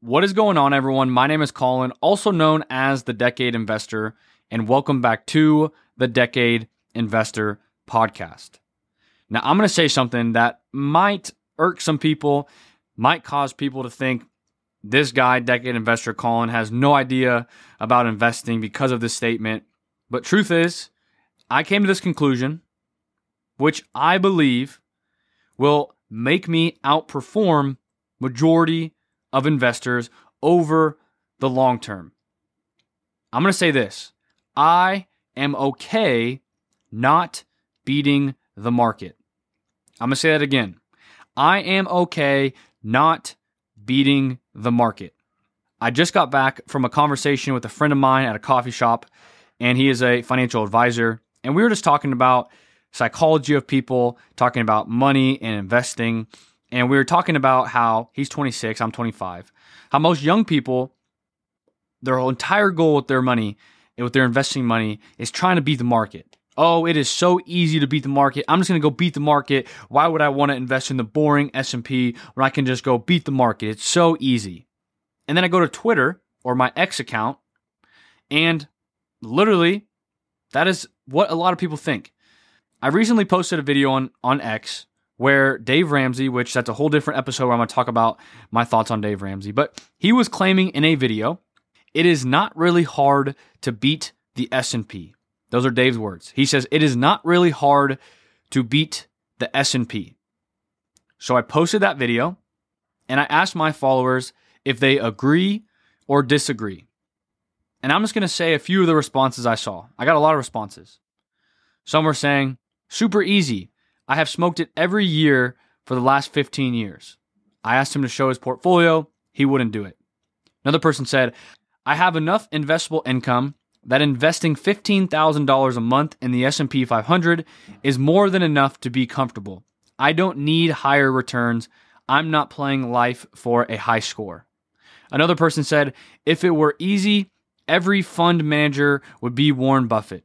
What is going on, everyone? My name is Kolin, also known as the Decade Investor, and welcome back to the Decade Investor Podcast. Now, I'm going to say something that might irk some people, might cause people to think this guy, Decade Investor Kolin, has no idea about investing because of this statement. But truth is, I came to this conclusion, which I believe will make me outperform majority of investors over the long term. I'm going to say this I am okay not beating the market. I'm going to say that again. I am okay not beating the market. I just got back from a conversation with a friend of mine at a coffee shop, and he is a financial advisor. And we were just talking about psychology of people, talking about money and investing. And we were talking about how he's 26, I'm 25. How most young people, their entire goal with their money and with their investing money is trying to beat the market. Oh, it is so easy to beat the market. I'm just going to go beat the market. Why would I want to invest in the boring S&P when I can just go beat the market? It's so easy. And then I go to Twitter or my X account and literally that is what a lot of people think. I recently posted a video on on X where Dave Ramsey, which that's a whole different episode where I'm going to talk about my thoughts on Dave Ramsey, but he was claiming in a video, it is not really hard to beat the S&P. Those are Dave's words. He says it is not really hard to beat the S&P. So I posted that video and I asked my followers if they agree or disagree. And I'm just going to say a few of the responses I saw. I got a lot of responses. Some were saying, super easy. I have smoked it every year for the last 15 years. I asked him to show his portfolio. He wouldn't do it. Another person said, I have enough investable income that investing $15,000 a month in the S&P 500 is more than enough to be comfortable. I don't need higher returns. I'm not playing life for a high score. Another person said, if it were easy, every fund manager would be Warren Buffett.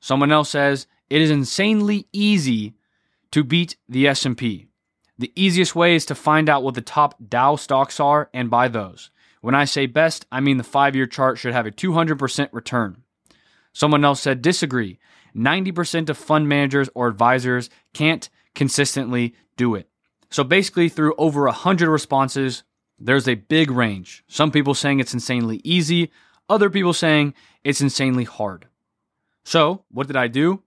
Someone else says, it is insanely easy to beat the S&P. The easiest way is to find out what the top Dow stocks are and buy those. When I say best, I mean the 5-year chart should have a 200% return. Someone else said disagree. 90% of fund managers or advisors can't consistently do it. So basically through over 100 responses, there's a big range. Some people saying it's insanely easy, other people saying it's insanely hard. So, what did I do?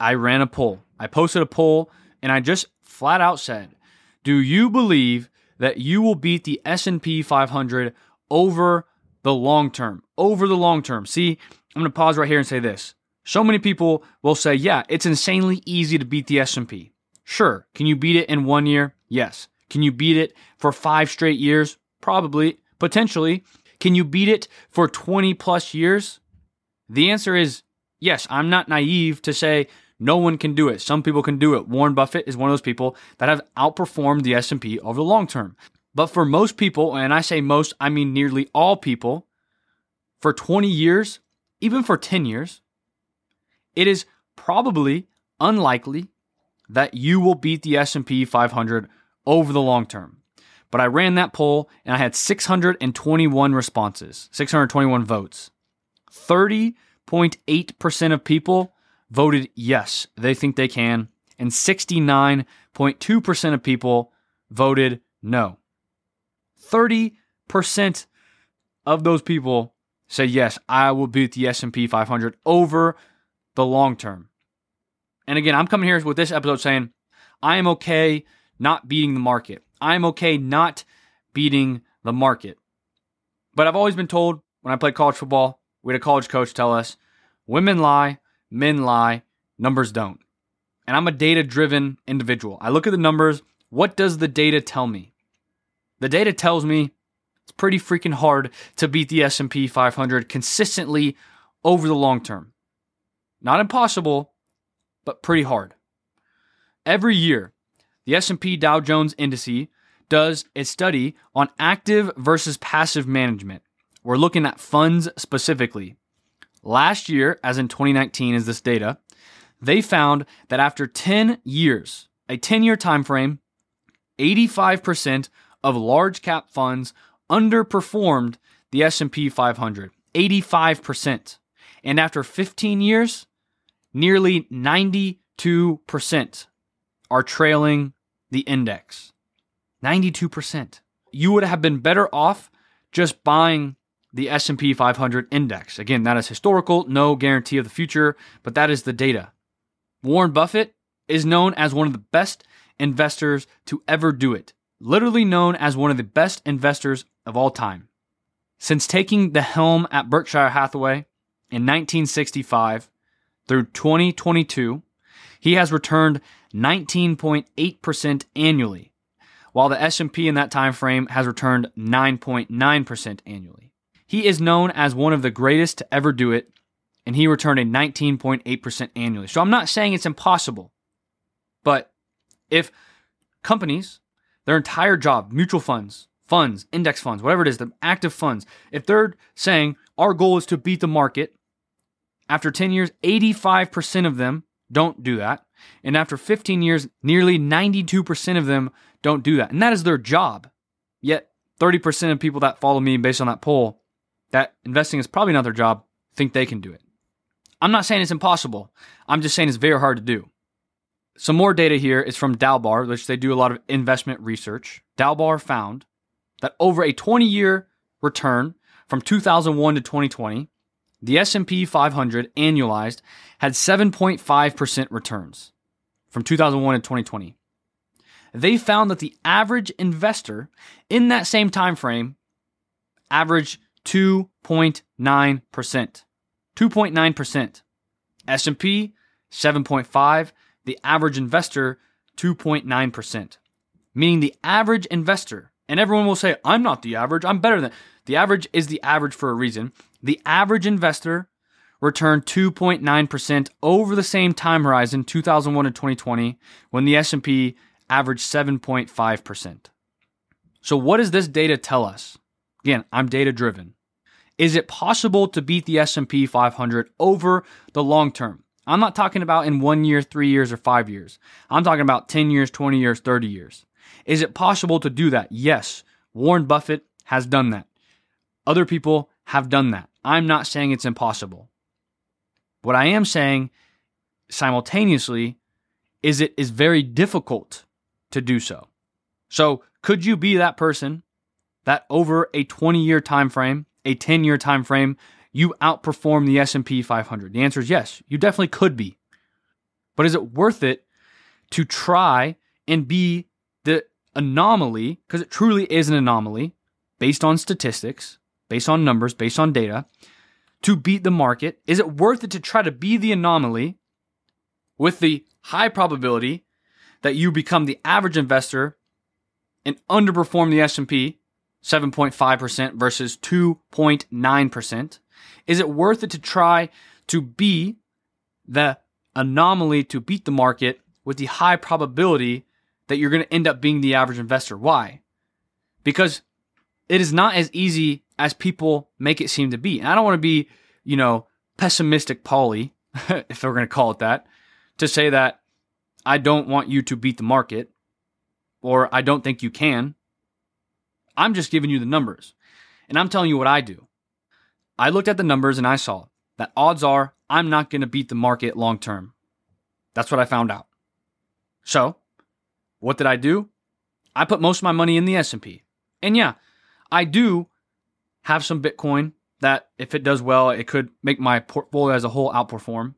I ran a poll. I posted a poll and I just flat out said, "Do you believe that you will beat the S&P 500 over the long term?" Over the long term. See, I'm going to pause right here and say this. So many people will say, "Yeah, it's insanely easy to beat the S&P." Sure. Can you beat it in 1 year? Yes. Can you beat it for 5 straight years? Probably, potentially. Can you beat it for 20 plus years? The answer is yes. I'm not naive to say no one can do it. Some people can do it. Warren Buffett is one of those people that have outperformed the S&P over the long term. But for most people, and I say most, I mean nearly all people, for 20 years, even for 10 years, it is probably unlikely that you will beat the S&P 500 over the long term. But I ran that poll and I had 621 responses, 621 votes. 30.8% of people voted yes, they think they can, and 69.2% of people voted no. 30% of those people said yes, I will beat the S&P 500 over the long term. And again, I'm coming here with this episode saying I am okay not beating the market. I'm okay not beating the market. But I've always been told when I played college football, we had a college coach tell us women lie, men lie, numbers don't. And I'm a data driven individual. I look at the numbers. What does the data tell me? The data tells me it's pretty freaking hard to beat the S&P 500 consistently over the long term. Not impossible, but pretty hard. Every year, the S&P Dow Jones Indice does a study on active versus passive management. We're looking at funds specifically. Last year, as in 2019 is this data, they found that after 10 years, a 10 year time frame, 85% of large cap funds underperformed the S&P 500, 85%. And after 15 years, nearly 92% are trailing the index. 92%. You would have been better off just buying the S&P 500 index. Again, that is historical, no guarantee of the future, but that is the data. Warren Buffett is known as one of the best investors to ever do it. Literally known as one of the best investors of all time. Since taking the helm at Berkshire Hathaway in 1965 through 2022, he has returned 19.8% annually, while the S&P in that time frame has returned 9.9% annually. He is known as one of the greatest to ever do it, and he returned a 19.8% annually. So I'm not saying it's impossible, but if companies, their entire job, mutual funds, funds, index funds, whatever it is, the active funds, if they're saying our goal is to beat the market, after 10 years, 85% of them don't do that. And after 15 years, nearly 92% of them don't do that. And that is their job. Yet 30% of people that follow me based on that poll that investing is probably not their job think they can do it. I'm not saying it's impossible. I'm just saying it's very hard to do. Some more data here is from Dalbar, which they do a lot of investment research. Dalbar found that over a 20-year return from 2001 to 2020, the S&P 500 annualized had 7.5% returns from 2001 to 2020. They found that the average investor in that same time frame averaged 2.9%. 2.9%. S&P 7.5, the average investor 2.9%. Meaning the average investor, and everyone will say I'm not the average, I'm better than. The average is the average for a reason. The average investor returned 2.9% over the same time horizon 2001 to 2020 when the S&P averaged 7.5%. So what does this data tell us? Again, I'm data driven. Is it possible to beat the S&P 500 over the long term? I'm not talking about in 1 year, 3 years or 5 years. I'm talking about 10 years, 20 years, 30 years. Is it possible to do that? Yes. Warren Buffett has done that. Other people have done that. I'm not saying it's impossible. What I am saying simultaneously is it is very difficult to do so. So, could you be that person that over a 20 year time frame, a 10 year time frame, you outperform the S&P 500? The answer is yes. You definitely could be. But is it worth it to try and be the anomaly because it truly is an anomaly based on statistics, based on numbers, based on data to beat the market? Is it worth it to try to be the anomaly with the high probability that you become the average investor and underperform the S&P 7.5% versus 2.9%? Is it worth it to try to be the anomaly to beat the market with the high probability that you're going to end up being the average investor? Why? Because it is not as easy as people make it seem to be. And I don't want to be, you know, pessimistic Polly, if we're going to call it that, to say that I don't want you to beat the market or I don't think you can. I'm just giving you the numbers. And I'm telling you what I do. I looked at the numbers and I saw that odds are I'm not going to beat the market long term. That's what I found out. So, what did I do? I put most of my money in the S&P. And yeah, I do have some Bitcoin that if it does well, it could make my portfolio as a whole outperform.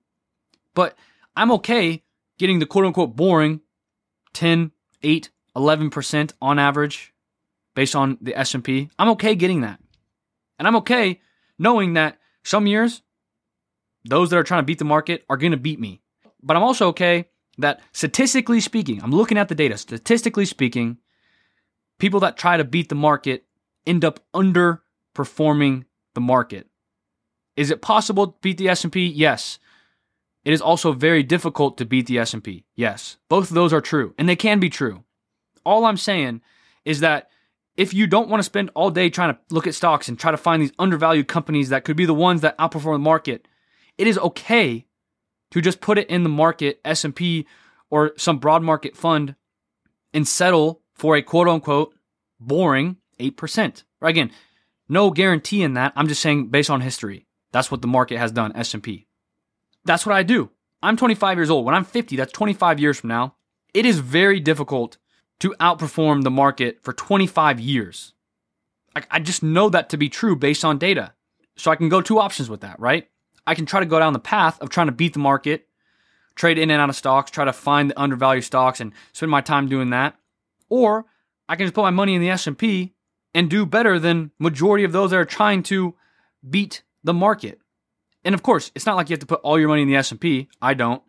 But I'm okay getting the quote unquote boring 10, 8, 11% on average based on the S&P. I'm okay getting that. And I'm okay knowing that some years, those that are trying to beat the market are going to beat me. But I'm also okay that statistically speaking, I'm looking at the data, statistically speaking, people that try to beat the market end up underperforming the market. Is it possible to beat the S&P? Yes. It is also very difficult to beat the S&P. Yes. Both of those are true and they can be true. All I'm saying is that if you don't want to spend all day trying to look at stocks and try to find these undervalued companies that could be the ones that outperform the market, it is okay to just put it in the market, S&P or some broad market fund and settle for a quote unquote boring 8%. Right? Again, no guarantee in that. I'm just saying based on history. That's what the market has done, S&P. That's what I do. I'm 25 years old. When I'm 50, that's 25 years from now. It is very difficult to outperform the market for 25 years. I, I just know that to be true based on data. So I can go two options with that, right? I can try to go down the path of trying to beat the market, trade in and out of stocks, try to find the undervalued stocks and spend my time doing that. Or I can just put my money in the S&P and do better than majority of those that are trying to beat the market. And of course, it's not like you have to put all your money in the S&P. I don't.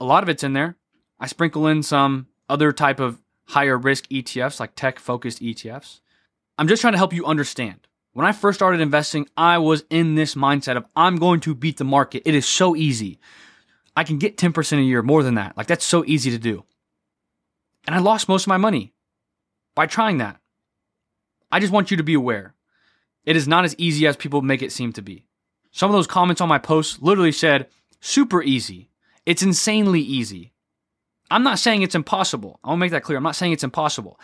A lot of it's in there. I sprinkle in some other type of higher risk ETFs like tech focused ETFs. I'm just trying to help you understand. When I first started investing, I was in this mindset of I'm going to beat the market. It is so easy. I can get 10% a year, more than that. Like that's so easy to do. And I lost most of my money by trying that. I just want you to be aware. It is not as easy as people make it seem to be. Some of those comments on my posts literally said, super easy. It's insanely easy. I'm not saying it's impossible. I want to make that clear. I'm not saying it's impossible.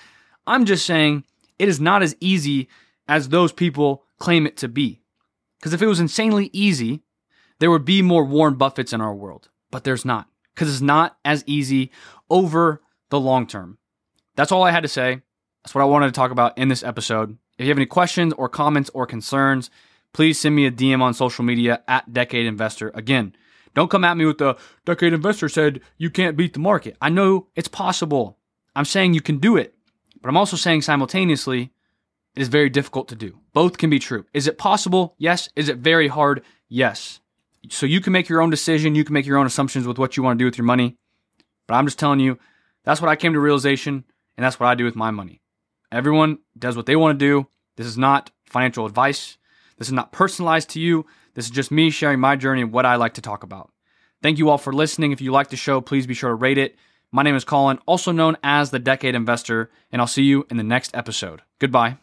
I'm just saying it is not as easy as those people claim it to be. Because if it was insanely easy, there would be more Warren Buffetts in our world. But there's not. Because it's not as easy over the long term. That's all I had to say. That's what I wanted to talk about in this episode. If you have any questions or comments or concerns, please send me a DM on social media at Decade Investor. Again, don't come at me with the Decade Investor said you can't beat the market. I know it's possible. I'm saying you can do it, but I'm also saying simultaneously it is very difficult to do. Both can be true. Is it possible? Yes. Is it very hard? Yes. So you can make your own decision. You can make your own assumptions with what you want to do with your money. But I'm just telling you, that's what I came to realization, and that's what I do with my money. Everyone does what they want to do. This is not financial advice. This is not personalized to you. This is just me sharing my journey and what I like to talk about. Thank you all for listening. If you like the show, please be sure to rate it. My name is Kolin, also known as the Decade Investor, and I'll see you in the next episode. Goodbye.